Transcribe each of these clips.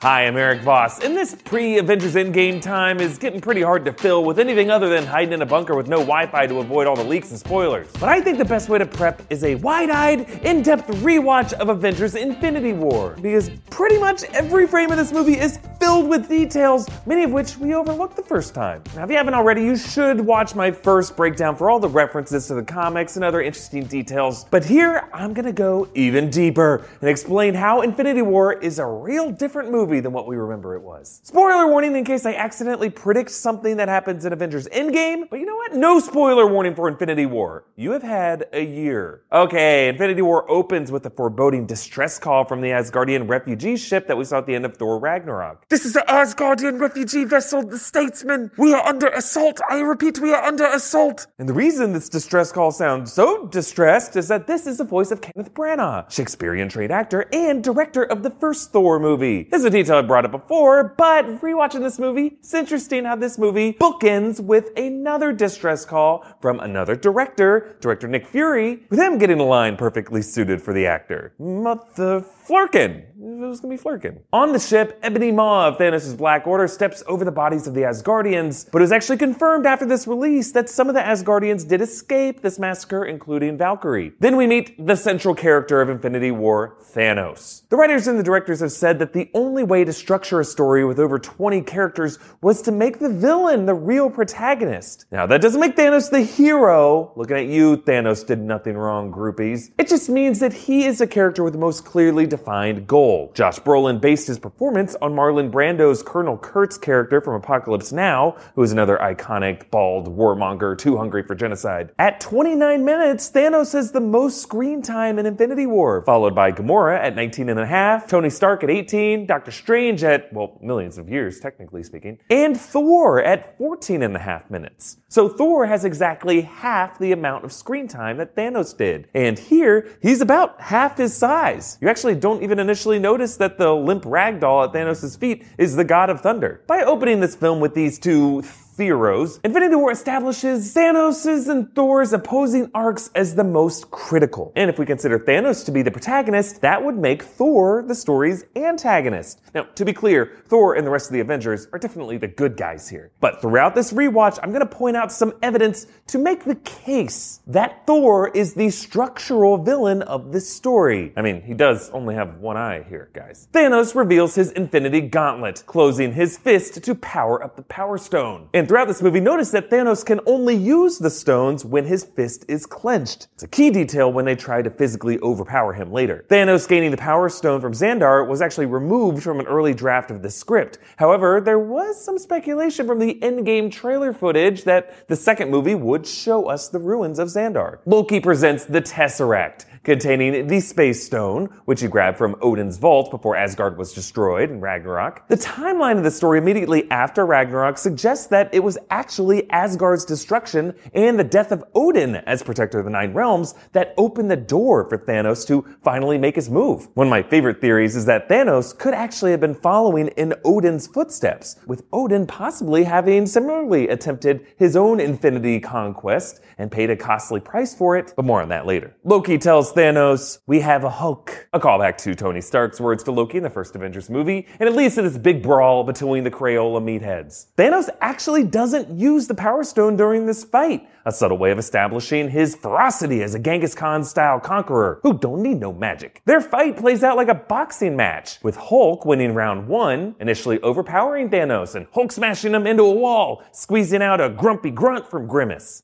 Hi, I'm Eric Voss, and this pre Avengers Endgame time is getting pretty hard to fill with anything other than hiding in a bunker with no Wi Fi to avoid all the leaks and spoilers. But I think the best way to prep is a wide eyed, in depth rewatch of Avengers Infinity War, because pretty much every frame of this movie is filled with details, many of which we overlooked the first time. Now, if you haven't already, you should watch my first breakdown for all the references to the comics and other interesting details. But here, I'm gonna go even deeper and explain how Infinity War is a real different movie movie than what we remember it was. Spoiler warning in case I accidentally predict something that happens in Avengers Endgame, but you know what? No spoiler warning for Infinity War. You have had a year. Okay, Infinity War opens with a foreboding distress call from the Asgardian refugee ship that we saw at the end of Thor Ragnarok. This is the Asgardian refugee vessel, the Statesman. We are under assault. I repeat, we are under assault. And the reason this distress call sounds so distressed is that this is the voice of Kenneth Branagh, Shakespearean trained actor and director of the first Thor movie. This is a detail I brought up before, but rewatching this movie, it's interesting how this movie bookends with another distress call from another director, director Nick Fury, with him getting a line perfectly suited for the actor. Mother Flerken. It was gonna be Flerken. On the ship, Ebony Maw of Thanos' Black Order steps over the bodies of the Asgardians, but it was actually confirmed after this release that some of the Asgardians did escape this massacre, including Valkyrie. Then we meet the central character of Infinity War, Thanos. The writers and the directors have said that the only way to structure a story with over 20 characters was to make the villain the real protagonist. Now, that doesn't make Thanos the hero. Looking at you, Thanos did nothing wrong, groupies. It just means that he is a character with the most clearly defined goal. Josh Brolin based his performance on Marlon Brando's Colonel Kurtz character from Apocalypse Now, who is another iconic, bald warmonger too hungry for genocide. At 29 minutes, Thanos has the most screen time in Infinity War, followed by Gamora at 19 and a half, Tony Stark at 18, Doctor Strange at, well, millions of years, technically speaking, and Thor at 14 and a half minutes. So Thor has exactly half the amount of screen time that Thanos did. And here, he's about half his size. You actually don't even initially notice that the limp ragdoll at Thanos' feet is the God of Thunder. By opening this film with these two heroes, Infinity War establishes Thanos' and Thor's opposing arcs as the most critical. And if we consider Thanos to be the protagonist, that would make Thor the story's antagonist. Now, to be clear, Thor and the rest of the Avengers are definitely the good guys here. But throughout this rewatch, I'm going to point out some evidence to make the case that Thor is the structural villain of this story. I mean, he does only have one eye here, guys. Thanos reveals his Infinity Gauntlet, closing his fist to power up the Power Stone. And throughout this movie, notice that Thanos can only use the stones when his fist is clenched. It's a key detail when they try to physically overpower him later. Thanos gaining the Power Stone from Xandar was actually removed from an early draft of the script. However, there was some speculation from the endgame trailer footage that the second movie would show us the ruins of Xandar. Loki presents the Tesseract, containing the Space Stone, which he grabbed from Odin's vault before Asgard was destroyed in Ragnarok. The timeline of the story immediately after Ragnarok suggests that it was actually Asgard's destruction and the death of Odin as protector of the Nine Realms that opened the door for Thanos to finally make his move. One of my favorite theories is that Thanos could actually have been following in Odin's footsteps, with Odin possibly having similarly attempted his own infinity conquest and paid a costly price for it, but more on that later. Loki tells Thanos, we have a Hulk. A callback to Tony Stark's words to Loki in the first Avengers movie, and it leads to this big brawl between the Crayola meatheads. Thanos actually doesn't use the Power Stone during this fight, a subtle way of establishing his ferocity as a Genghis Khan style conqueror who don't need no magic. Their fight plays out like a boxing match, with Hulk winning round one, initially overpowering Thanos and Hulk smashing him into a wall, squeezing out a grumpy grunt from Grimace.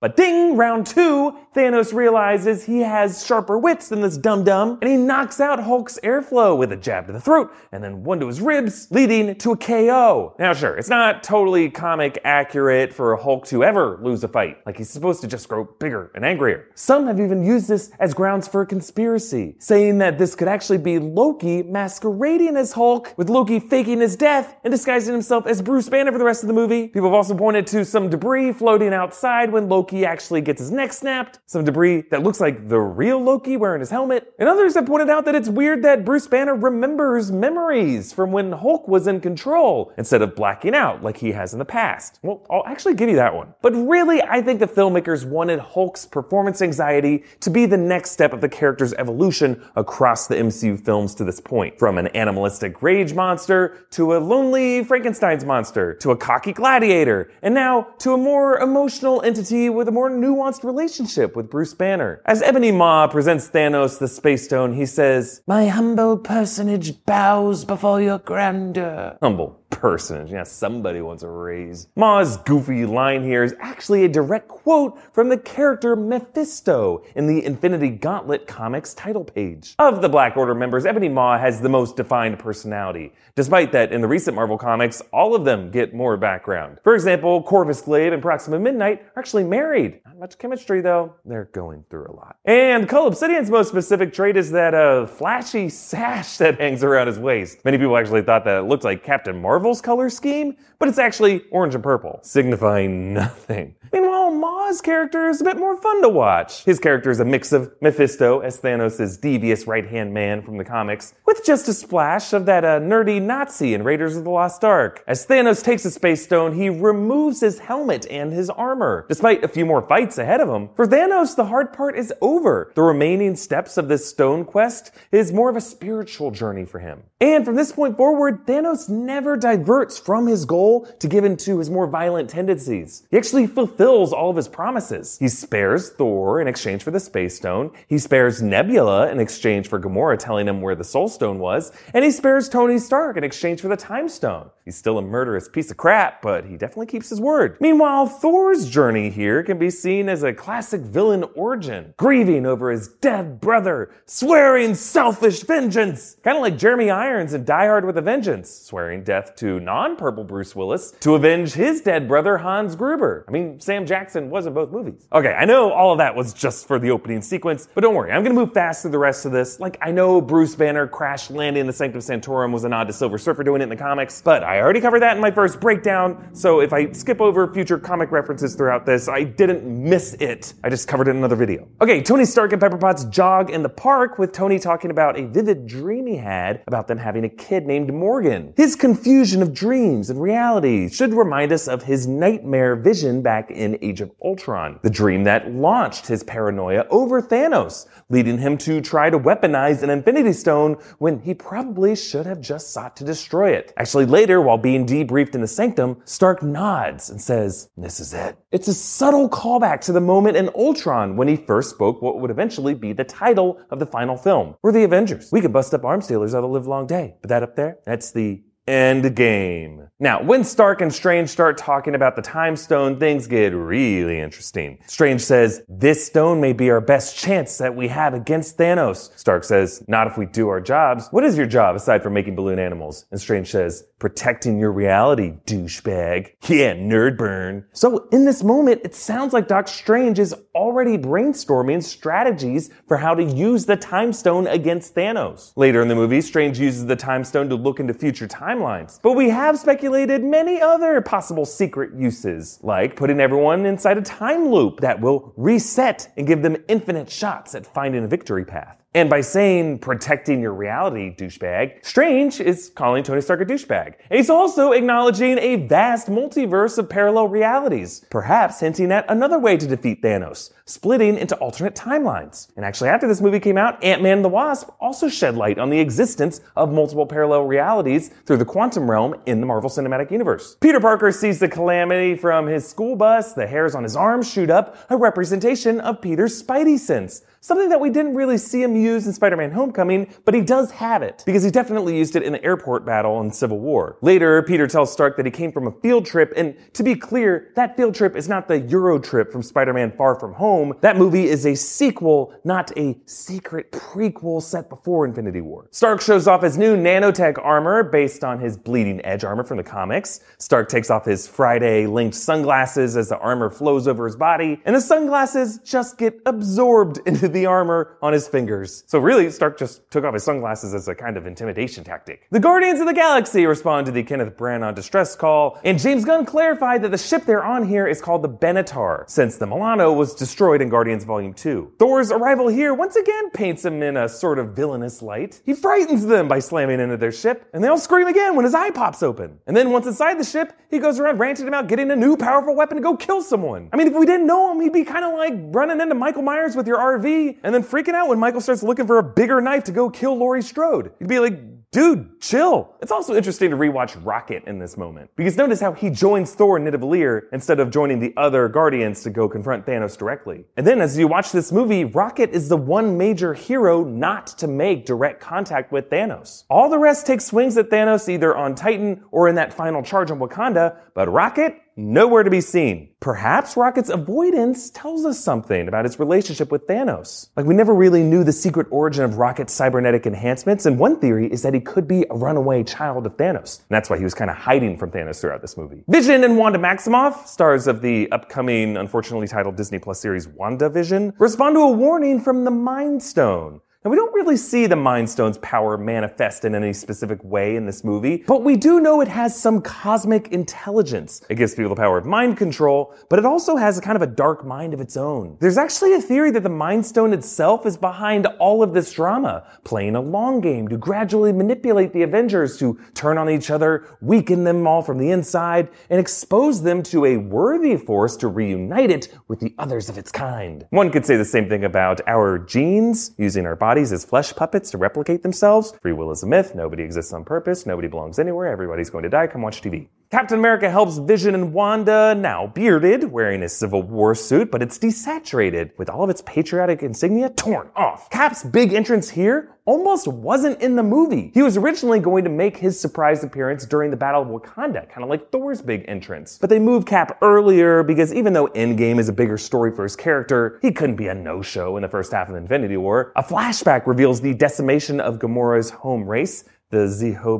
But ding, round two, Thanos realizes he has sharper wits than this dum dum, and he knocks out Hulk's airflow with a jab to the throat and then one to his ribs, leading to a KO. Now, sure, it's not totally comic accurate for Hulk to ever lose a fight. Like he's supposed to just grow bigger and angrier. Some have even used this as grounds for a conspiracy, saying that this could actually be Loki masquerading as Hulk, with Loki faking his death and disguising himself as Bruce Banner for the rest of the movie. People have also pointed to some debris floating outside when Loki actually gets his neck snapped. Some debris that looks like the the real Loki wearing his helmet. And others have pointed out that it's weird that Bruce Banner remembers memories from when Hulk was in control instead of blacking out like he has in the past. Well, I'll actually give you that one. But really, I think the filmmakers wanted Hulk's performance anxiety to be the next step of the character's evolution across the MCU films to this point. From an animalistic rage monster to a lonely Frankenstein's monster to a cocky gladiator and now to a more emotional entity with a more nuanced relationship with Bruce Banner. As Ebony Maw presents Thanos the Space Stone, he says, My humble personage bows before your grandeur. Humble personage. Yeah, somebody wants a raise. Maw's goofy line here is actually a direct quote from the character Mephisto in the Infinity Gauntlet comics title page. Of the Black Order members, Ebony Maw has the most defined personality, despite that in the recent Marvel comics, all of them get more background. For example, Corvus Glaive and Proxima Midnight are actually married. Not much chemistry though. They're going through a lot. And Cull Obsidian's most specific trait is that uh, flashy sash that hangs around his waist. Many people actually thought that it looked like Captain Marvel's color scheme, but it's actually orange and purple, signifying nothing. Meanwhile, Maw's character is a bit more fun to watch. His character is a mix of Mephisto as Thanos' devious right-hand man from the comics, with just a splash of that uh, nerdy Nazi in Raiders of the Lost Ark. As Thanos takes a space stone, he removes his helmet and his armor, despite a few more fights ahead of him. For Thanos, the hard part is over. The remaining steps of this stone quest is more of a spiritual journey for him. And from this point forward, Thanos never diverts from his goal to give in to his more violent tendencies. He actually fulfills all of his promises. He spares Thor in exchange for the Space Stone. He spares Nebula in exchange for Gamora telling him where the Soul Stone was. And he spares Tony Stark in exchange for the Time Stone. He's still a murderous piece of crap, but he definitely keeps his word. Meanwhile, Thor's journey here can be seen as a classic villain origin, grieving over his dead brother, swearing selfish vengeance. Kind of like Jeremy Irons in Die Hard with a Vengeance, swearing death to non-purple Bruce Willis to avenge his dead brother Hans Gruber. I mean, Sam Jackson was in both movies. Okay, I know all of that was just for the opening sequence, but don't worry, I'm gonna move fast through the rest of this. Like, I know Bruce Banner crash landing in the Sanctum Sanctorum was a nod to Silver Surfer doing it in the comics, but I already covered that in my first breakdown, so if I skip over future comic references throughout this, I didn't miss it. I just covered it in another video. Okay, Tony Stark and Pepper Potts jog in the park with Tony talking about a vivid dream he had about them having a kid named Morgan. His confusion of dreams and reality should remind us of his nightmare vision back in Age of Ultron, the dream that launched his paranoia over Thanos, leading him to try to weaponize an Infinity Stone when he probably should have just sought to destroy it. Actually, later, while being debriefed in the Sanctum, Stark nods and says, This is it. It's a subtle callback to the moment in Ultron when he first spoke what would eventually be the title of the final film. We're the Avengers. We could bust up arms dealers out of live long day. But that up there, that's the End game. Now, when Stark and Strange start talking about the Time Stone, things get really interesting. Strange says, This stone may be our best chance that we have against Thanos. Stark says, Not if we do our jobs. What is your job aside from making balloon animals? And Strange says, Protecting your reality, douchebag. Yeah, nerd burn. So, in this moment, it sounds like Doc Strange is already brainstorming strategies for how to use the Time Stone against Thanos. Later in the movie, Strange uses the Time Stone to look into future timelines. But we have speculated many other possible secret uses, like putting everyone inside a time loop that will reset and give them infinite shots at finding a victory path. And by saying protecting your reality, douchebag, Strange is calling Tony Stark a douchebag. And he's also acknowledging a vast multiverse of parallel realities, perhaps hinting at another way to defeat Thanos, splitting into alternate timelines. And actually, after this movie came out, Ant-Man and the Wasp also shed light on the existence of multiple parallel realities through the quantum realm in the Marvel Cinematic Universe. Peter Parker sees the calamity from his school bus, the hairs on his arms shoot up, a representation of Peter's Spidey sense. Something that we didn't really see him use in Spider-Man Homecoming, but he does have it, because he definitely used it in the airport battle in Civil War. Later, Peter tells Stark that he came from a field trip, and to be clear, that field trip is not the Euro trip from Spider-Man Far From Home. That movie is a sequel, not a secret prequel set before Infinity War. Stark shows off his new nanotech armor based on his bleeding edge armor from the comics. Stark takes off his Friday linked sunglasses as the armor flows over his body, and the sunglasses just get absorbed into the armor on his fingers. So really, Stark just took off his sunglasses as a kind of intimidation tactic. The Guardians of the Galaxy respond to the Kenneth Branagh distress call, and James Gunn clarified that the ship they're on here is called the Benatar, since the Milano was destroyed in Guardians Volume 2. Thor's arrival here once again paints him in a sort of villainous light. He frightens them by slamming into their ship, and they all scream again when his eye pops open. And then once inside the ship, he goes around ranting about getting a new powerful weapon to go kill someone. I mean, if we didn't know him, he'd be kind of like running into Michael Myers with your RV and then freaking out when Michael starts looking for a bigger knife to go kill Laurie Strode. You'd be like, Dude, chill. It's also interesting to rewatch Rocket in this moment. Because notice how he joins Thor and Nidavellir instead of joining the other Guardians to go confront Thanos directly. And then as you watch this movie, Rocket is the one major hero not to make direct contact with Thanos. All the rest take swings at Thanos either on Titan or in that final charge on Wakanda, but Rocket nowhere to be seen. Perhaps Rocket's avoidance tells us something about its relationship with Thanos. Like we never really knew the secret origin of Rocket's cybernetic enhancements, and one theory is that he could be a runaway child of Thanos. And that's why he was kind of hiding from Thanos throughout this movie. Vision and Wanda Maximoff, stars of the upcoming, unfortunately titled Disney Plus series WandaVision, respond to a warning from the Mind Stone. We don't really see the Mind Stone's power manifest in any specific way in this movie, but we do know it has some cosmic intelligence. It gives people the power of mind control, but it also has a kind of a dark mind of its own. There's actually a theory that the Mind Stone itself is behind all of this drama, playing a long game to gradually manipulate the Avengers to turn on each other, weaken them all from the inside, and expose them to a worthy force to reunite it with the others of its kind. One could say the same thing about our genes, using our bodies as flesh puppets to replicate themselves. Free will is a myth. Nobody exists on purpose. Nobody belongs anywhere. Everybody's going to die. Come watch TV. Captain America helps Vision and Wanda, now bearded, wearing a Civil War suit, but it's desaturated, with all of its patriotic insignia torn off. Cap's big entrance here almost wasn't in the movie. He was originally going to make his surprise appearance during the Battle of Wakanda, kind of like Thor's big entrance. But they moved Cap earlier because even though Endgame is a bigger story for his character, he couldn't be a no-show in the first half of Infinity War. A flashback reveals the decimation of Gamora's home race, the Zeho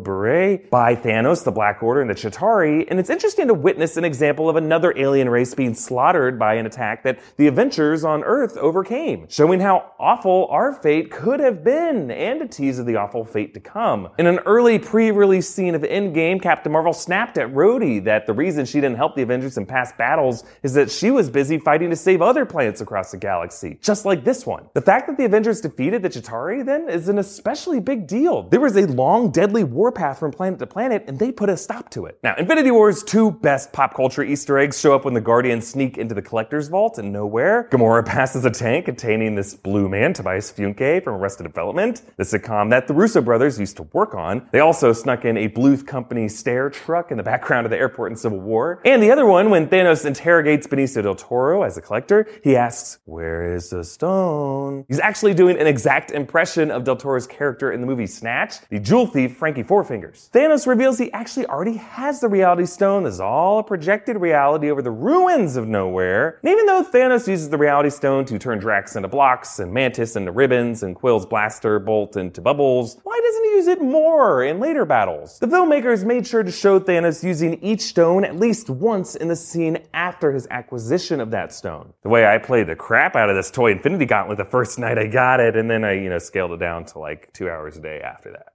by Thanos, the Black Order, and the Chitauri, and it's interesting to witness an example of another alien race being slaughtered by an attack that the Avengers on Earth overcame, showing how awful our fate could have been, and a tease of the awful fate to come. In an early pre-release scene of Endgame, Captain Marvel snapped at Rhodey that the reason she didn't help the Avengers in past battles is that she was busy fighting to save other planets across the galaxy, just like this one. The fact that the Avengers defeated the Chitauri, then, is an especially big deal. There was a long, deadly warpath from planet to planet, and they put a stop to it. Now, Infinity War's two best pop culture Easter eggs show up when the Guardians sneak into the Collector's Vault and Knowhere. Gamora passes a tank containing this blue man, Tobias Funke, from Arrested Development, the sitcom that the Russo brothers used to work on. They also snuck in a Bluth Company stair truck in the background of the airport in Civil War. And the other one, when Thanos interrogates Benicio del Toro as a collector, he asks, Where is the stone? He's actually doing an exact impression of del Toro's character in the movie Snatch, the jewel thief Frankie Four Fingers. Thanos reveals he actually already has the Reality Stone. This is all a projected reality over the ruins of Knowhere. And even though Thanos uses the Reality Stone to turn Drax into blocks and Mantis into ribbons and Quill's blaster bolt into bubbles, why doesn't he use it more in later battles? The filmmakers made sure to show Thanos using each stone at least once in the scene after his acquisition of that stone. The way I played the crap out of this toy Infinity Gauntlet the first night I got it, and then I, you know, scaled it down to like two hours a day after that.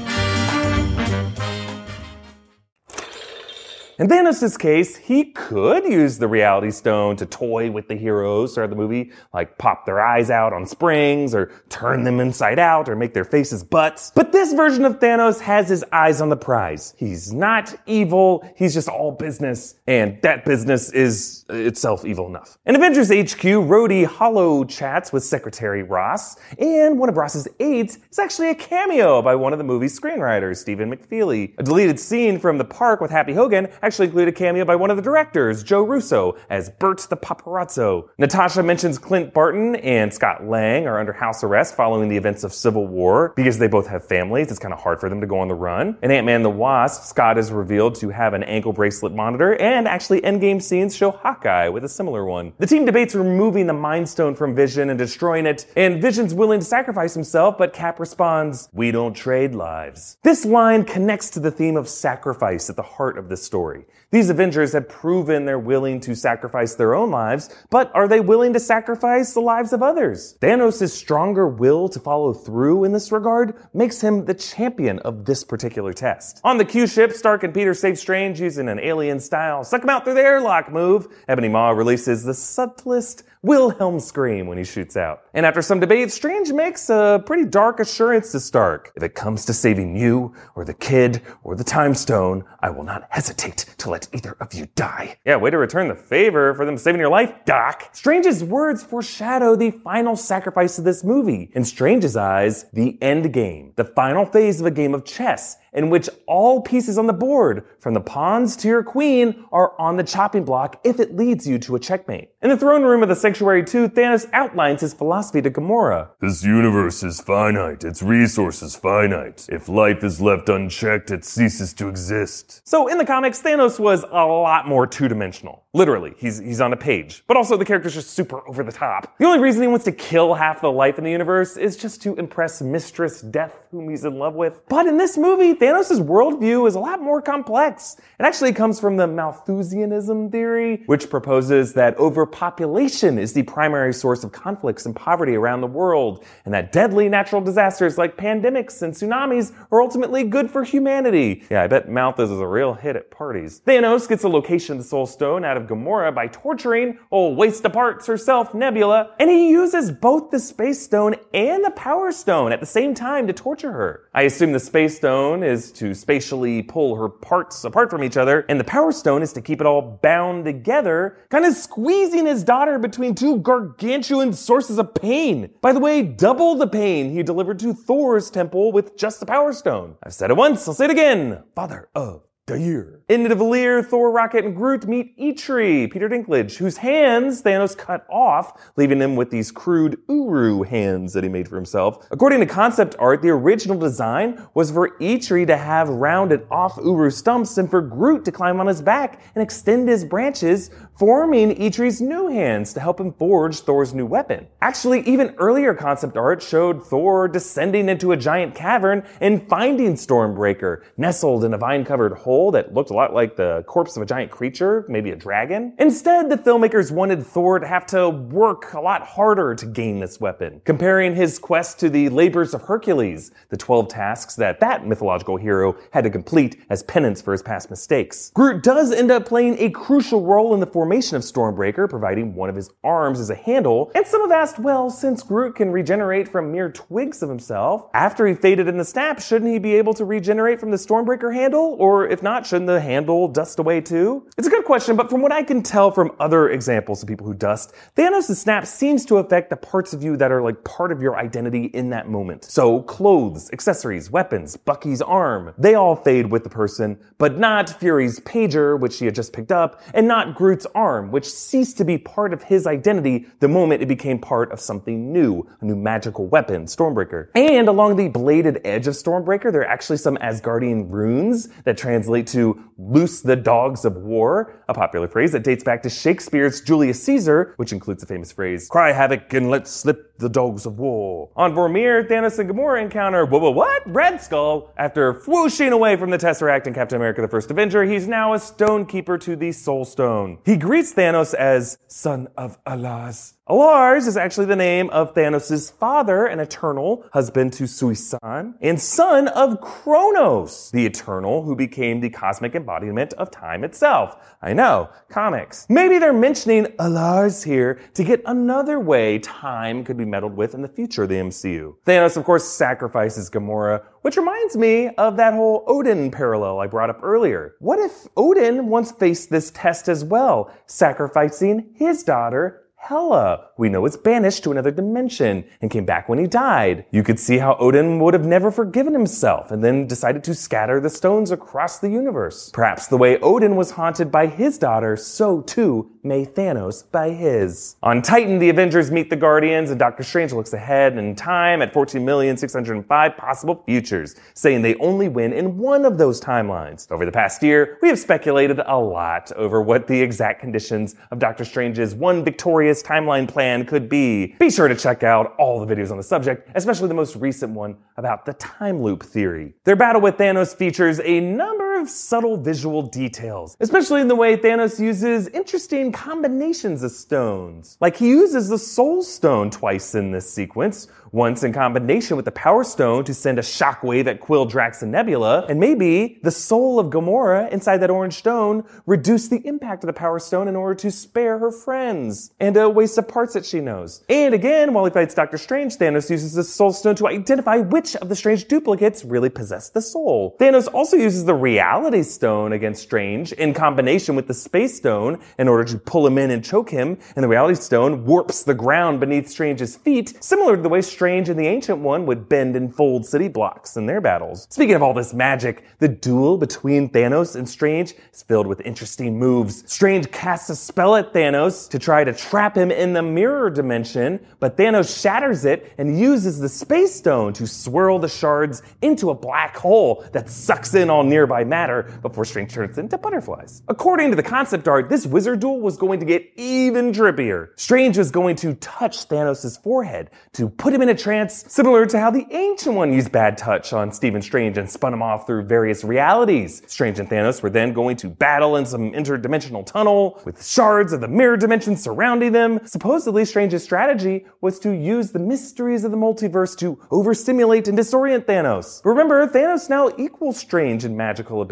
In Thanos' case, he could use the Reality Stone to toy with the heroes throughout the movie, like pop their eyes out on springs, or turn them inside out, or make their faces butts. But this version of Thanos has his eyes on the prize. He's not evil, he's just all business, and that business is itself evil enough. In Avengers HQ, Rhodey hollow chats with Secretary Ross, and one of Ross's aides is actually a cameo by one of the movie's screenwriters, Stephen McFeely. A deleted scene from the park with Happy Hogan actually include a cameo by one of the directors, Joe Russo, as Bert the Paparazzo. Natasha mentions Clint Barton and Scott Lang are under house arrest following the events of Civil War because they both have families. It's kind of hard for them to go on the run. In Ant-Man the Wasp, Scott is revealed to have an ankle bracelet monitor, and actually endgame scenes show Hawkeye with a similar one. The team debates removing the Mind Stone from Vision and destroying it, and Vision's willing to sacrifice himself, but Cap responds, We don't trade lives. This line connects to the theme of sacrifice at the heart of this story. These Avengers have proven they're willing to sacrifice their own lives, but are they willing to sacrifice the lives of others? Thanos' stronger will to follow through in this regard makes him the champion of this particular test. On the Q ship, Stark and Peter save Strange using an alien style suck him out through the airlock move. Ebony Maw releases the subtlest Wilhelm scream when he shoots out. And after some debate, Strange makes a pretty dark assurance to Stark. If it comes to saving you, or the kid, or the time stone, I will not hesitate to let either of you die. Yeah, way to return the favor for them saving your life, Doc. Strange's words foreshadow the final sacrifice of this movie. In Strange's eyes, the end game, the final phase of a game of chess in which all pieces on the board, from the pawns to your queen, are on the chopping block if it leads you to a checkmate. In the throne room of the Sanctuary 2, Thanos outlines his philosophy to Gamora. This universe is finite, its resources finite. If life is left unchecked, it ceases to exist. So in the comics, Thanos was a lot more two-dimensional. Literally, he's, he's on a page. But also the character's just super over the top. The only reason he wants to kill half the life in the universe is just to impress Mistress Death, whom he's in love with. But in this movie, Thanos' worldview is a lot more complex. It actually comes from the Malthusianism theory, which proposes that overpopulation is the primary source of conflicts and poverty around the world, and that deadly natural disasters like pandemics and tsunamis are ultimately good for humanity. Yeah, I bet Malthus is a real hit at parties. Thanos gets the location of the Soul Stone out of Gamora by torturing old waste of parts herself, Nebula, and he uses both the Space Stone and the Power Stone at the same time to torture her. I assume the Space Stone is to spatially pull her parts apart from each other, and the Power Stone is to keep it all bound together, kind of squeezing his daughter between two gargantuan sources of pain. By the way, double the pain he delivered to Thor's temple with just the Power Stone. I've said it once, I'll say it again. Father of the year. In Nidavellir, Thor, Rocket, and Groot meet Eitri, Peter Dinklage, whose hands Thanos cut off, leaving him with these crude Uru hands that he made for himself. According to concept art, the original design was for Eitri to have rounded off Uru stumps and for Groot to climb on his back and extend his branches, forming Eitri's new hands to help him forge Thor's new weapon. Actually, even earlier concept art showed Thor descending into a giant cavern and finding Stormbreaker, nestled in a vine-covered hole that looked a lot like the corpse of a giant creature, maybe a dragon. Instead, the filmmakers wanted Thor to have to work a lot harder to gain this weapon, comparing his quest to the labors of Hercules, the 12 tasks that that mythological hero had to complete as penance for his past mistakes. Groot does end up playing a crucial role in the formation of Stormbreaker, providing one of his arms as a handle, and some have asked, well, since Groot can regenerate from mere twigs of himself, after he faded in the snap, shouldn't he be able to regenerate from the Stormbreaker handle? Or if not, shouldn't the handle dust away too? It's a good question, but from what I can tell from other examples of people who dust, Thanos' snap seems to affect the parts of you that are like part of your identity in that moment. So clothes, accessories, weapons, Bucky's arm, they all fade with the person, but not Fury's pager, which she had just picked up, and not Groot's arm, which ceased to be part of his identity the moment it became part of something new, a new magical weapon, Stormbreaker. And along the bladed edge of Stormbreaker, there are actually some Asgardian runes that translate to loose the dogs of war, a popular phrase that dates back to Shakespeare's Julius Caesar, which includes the famous phrase, cry havoc and let slip the dogs of war. On Vormir, Thanos and Gamora encounter, whoa, whoa, what? Red Skull. After whooshing away from the Tesseract in Captain America the First Avenger, he's now a stone keeper to the Soul Stone. He greets Thanos as son of Alars. Alars is actually the name of Thanos' father, an eternal, husband to Suisan, and son of Kronos, the eternal who became the cosmic embodiment of time itself. I know, comics. Maybe they're mentioning Alars here to get another way time could be meddled with in the future of the MCU. Thanos, of course, sacrifices Gamora, which reminds me of that whole Odin parallel I brought up earlier. What if Odin once faced this test as well, sacrificing his daughter Hela. We know it's banished to another dimension and came back when he died. You could see how Odin would have never forgiven himself and then decided to scatter the stones across the universe. Perhaps the way Odin was haunted by his daughter, so too may Thanos by his. On Titan, the Avengers meet the Guardians and Doctor Strange looks ahead in time at 14,605 possible futures, saying they only win in one of those timelines. Over the past year, we have speculated a lot over what the exact conditions of Doctor Strange's one victorious timeline plan could be. Be sure to check out all the videos on the subject, especially the most recent one about the time loop theory. Their battle with Thanos features a number of subtle visual details, especially in the way Thanos uses interesting combinations of stones. Like he uses the Soul Stone twice in this sequence, once in combination with the Power Stone to send a shockwave at Quill, Drax, and Nebula, and maybe the soul of Gamora inside that orange stone reduced the impact of the Power Stone in order to spare her friends and a waste of parts that she knows. And again, while he fights Doctor Strange, Thanos uses the Soul Stone to identify which of the Strange duplicates really possess the soul. Thanos also uses the Reality Stone against Strange in combination with the Space Stone in order to pull him in and choke him, and the Reality Stone warps the ground beneath Strange's feet, similar to the way Strange and the Ancient One would bend and fold city blocks in their battles. Speaking of all this magic, the duel between Thanos and Strange is filled with interesting moves. Strange casts a spell at Thanos to try to trap him in the mirror dimension, but Thanos shatters it and uses the Space Stone to swirl the shards into a black hole that sucks in all nearby matter before Strange turns into butterflies. According to the concept art, this wizard duel was going to get even trippier. Strange was going to touch Thanos' forehead to put him in a trance, similar to how the Ancient One used bad touch on Stephen Strange and spun him off through various realities. Strange and Thanos were then going to battle in some interdimensional tunnel with shards of the mirror dimension surrounding them. Supposedly, Strange's strategy was to use the mysteries of the multiverse to overstimulate and disorient Thanos. Remember, Thanos now equals Strange in magical ability,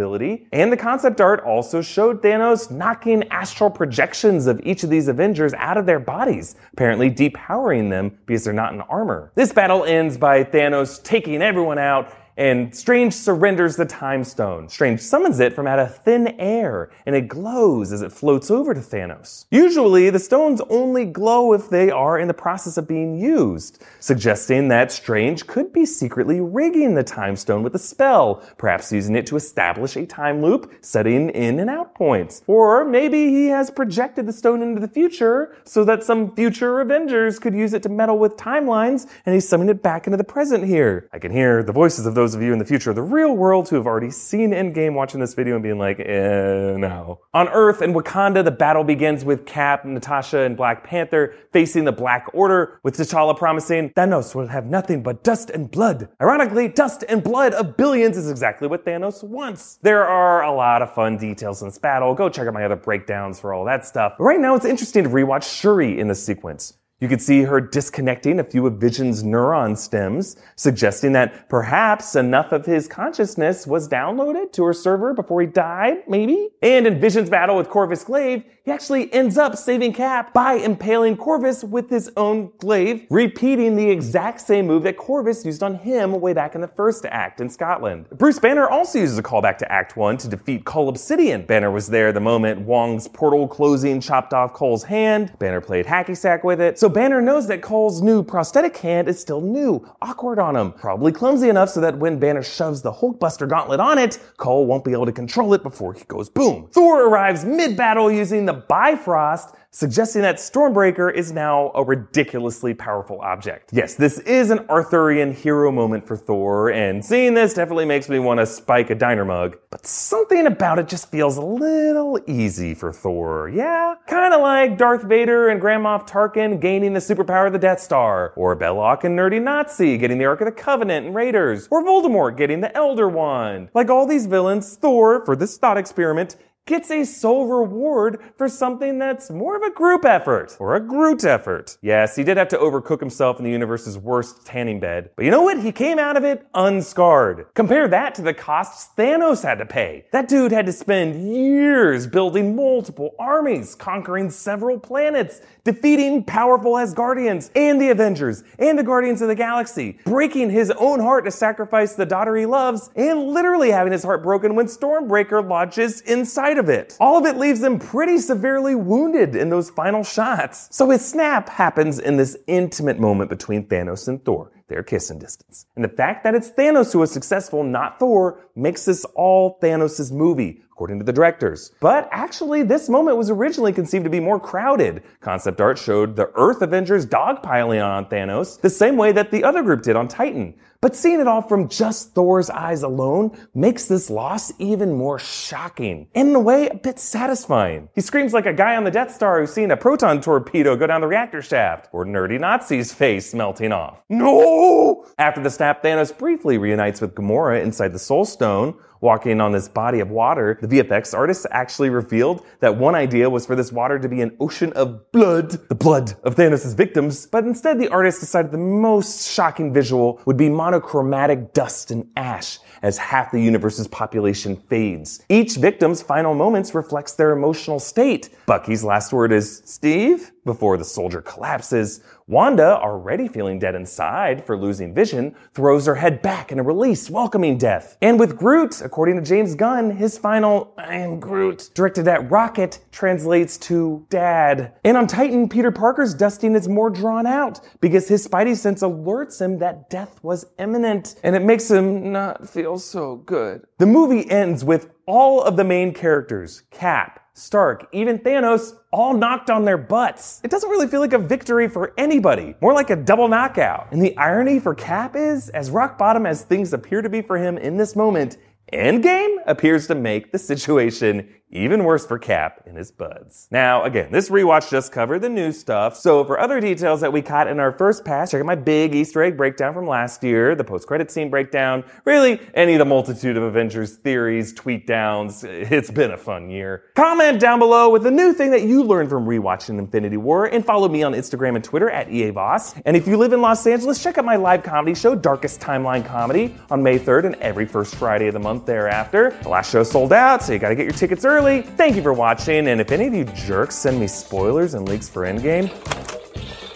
and the concept art also showed Thanos knocking astral projections of each of these Avengers out of their bodies, apparently depowering them because they're not in armor. This battle ends by Thanos taking everyone out and Strange surrenders the Time Stone. Strange summons it from out of thin air, and it glows as it floats over to Thanos. Usually, the stones only glow if they are in the process of being used, suggesting that Strange could be secretly rigging the Time Stone with a spell, perhaps using it to establish a time loop, setting in and out points. Or maybe he has projected the stone into the future so that some future Avengers could use it to meddle with timelines, and he's summoning it back into the present here. I can hear the voices of those of you in the future the real world who have already seen Endgame watching this video and being like, eh, no. On Earth and Wakanda, the battle begins with Cap, Natasha, and Black Panther facing the Black Order, with T'Challa promising Thanos will have nothing but dust and blood. Ironically, dust and blood of billions is exactly what Thanos wants. There are a lot of fun details in this battle. Go check out my other breakdowns for all that stuff. But right now, it's interesting to rewatch Shuri in this sequence. You could see her disconnecting a few of Vision's neuron stems, suggesting that perhaps enough of his consciousness was downloaded to her server before he died, maybe? And in Vision's battle with Corvus Glaive, he actually ends up saving Cap by impaling Corvus with his own glaive, repeating the exact same move that Corvus used on him way back in the first act in Scotland. Bruce Banner also uses a callback to Act 1 to defeat Cull Obsidian. Banner was there the moment Wong's portal closing chopped off Cole's hand. Banner played hacky sack with it. So Banner knows that Cole's new prosthetic hand is still new, awkward on him, probably clumsy enough so that when Banner shoves the Hulkbuster gauntlet on it, Cole won't be able to control it before he goes boom. Thor arrives mid-battle using the Bifrost, suggesting that Stormbreaker is now a ridiculously powerful object. Yes, this is an Arthurian hero moment for Thor, and seeing this definitely makes me want to spike a diner mug, but something about it just feels a little easy for Thor, yeah? Kinda like Darth Vader and Grand Moff Tarkin gaining the superpower of the Death Star, or Belloq and Nerdy Nazi getting the Ark of the Covenant and Raiders, or Voldemort getting the Elder Wand. Like all these villains, Thor, for this thought experiment, gets a sole reward for something that's more of a group effort or a Groot effort. Yes, he did have to overcook himself in the universe's worst tanning bed, but you know what? He came out of it unscarred. Compare that to the costs Thanos had to pay. That dude had to spend years building multiple armies, conquering several planets, defeating powerful Asgardians and the Avengers and the Guardians of the Galaxy, breaking his own heart to sacrifice the daughter he loves, and literally having his heart broken when Stormbreaker launches inside of it. All of it leaves them pretty severely wounded in those final shots. So his snap happens in this intimate moment between Thanos and Thor. They're kissing distance. And the fact that it's Thanos who is successful, not Thor, makes this all Thanos' movie, according to the directors. But actually, this moment was originally conceived to be more crowded. Concept art showed the Earth Avengers dogpiling on Thanos, the same way that the other group did on Titan. But seeing it all from just Thor's eyes alone makes this loss even more shocking, and in a way, a bit satisfying. He screams like a guy on the Death Star who's seen a proton torpedo go down the reactor shaft, or nerdy Nazi's face melting off. No! After the snap, Thanos briefly reunites with Gamora inside the Soul Stone, walking on this body of water, the VFX artists actually revealed that one idea was for this water to be an ocean of blood, the blood of Thanos' victims, but instead the artists decided the most shocking visual would be monochromatic dust and ash as half the universe's population fades. Each victim's final moments reflects their emotional state. Bucky's last word is, Steve? Before the soldier collapses, Wanda, already feeling dead inside for losing vision, throws her head back in a release, welcoming death. And with Groot, according to James Gunn, his final I am Groot directed at Rocket translates to dad. And on Titan, Peter Parker's dusting is more drawn out because his spidey sense alerts him that death was imminent and it makes him not feel so good. The movie ends with all of the main characters, Cap, Stark, even Thanos, all knocked on their butts. It doesn't really feel like a victory for anybody, more like a double knockout. And the irony for Cap is, as rock bottom as things appear to be for him in this moment, Endgame appears to make the situation even worse for Cap and his buds. Now, again, this rewatch just covered the new stuff, so for other details that we caught in our first pass, check out my big Easter egg breakdown from last year, the post-credit scene breakdown, really any of the multitude of Avengers theories, tweet downs. It's been a fun year. Comment down below with a new thing that you learned from rewatching Infinity War, and follow me on Instagram and Twitter at EAVoss. And if you live in Los Angeles, check out my live comedy show, Darkest Timeline Comedy, on May 3rd and every first Friday of the month thereafter. The last show sold out, so you gotta get your tickets early. Thank you for watching, and if any of you jerks send me spoilers and leaks for Endgame,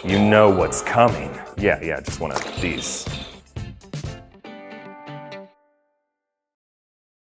you know what's coming. Yeah, yeah, just one of these.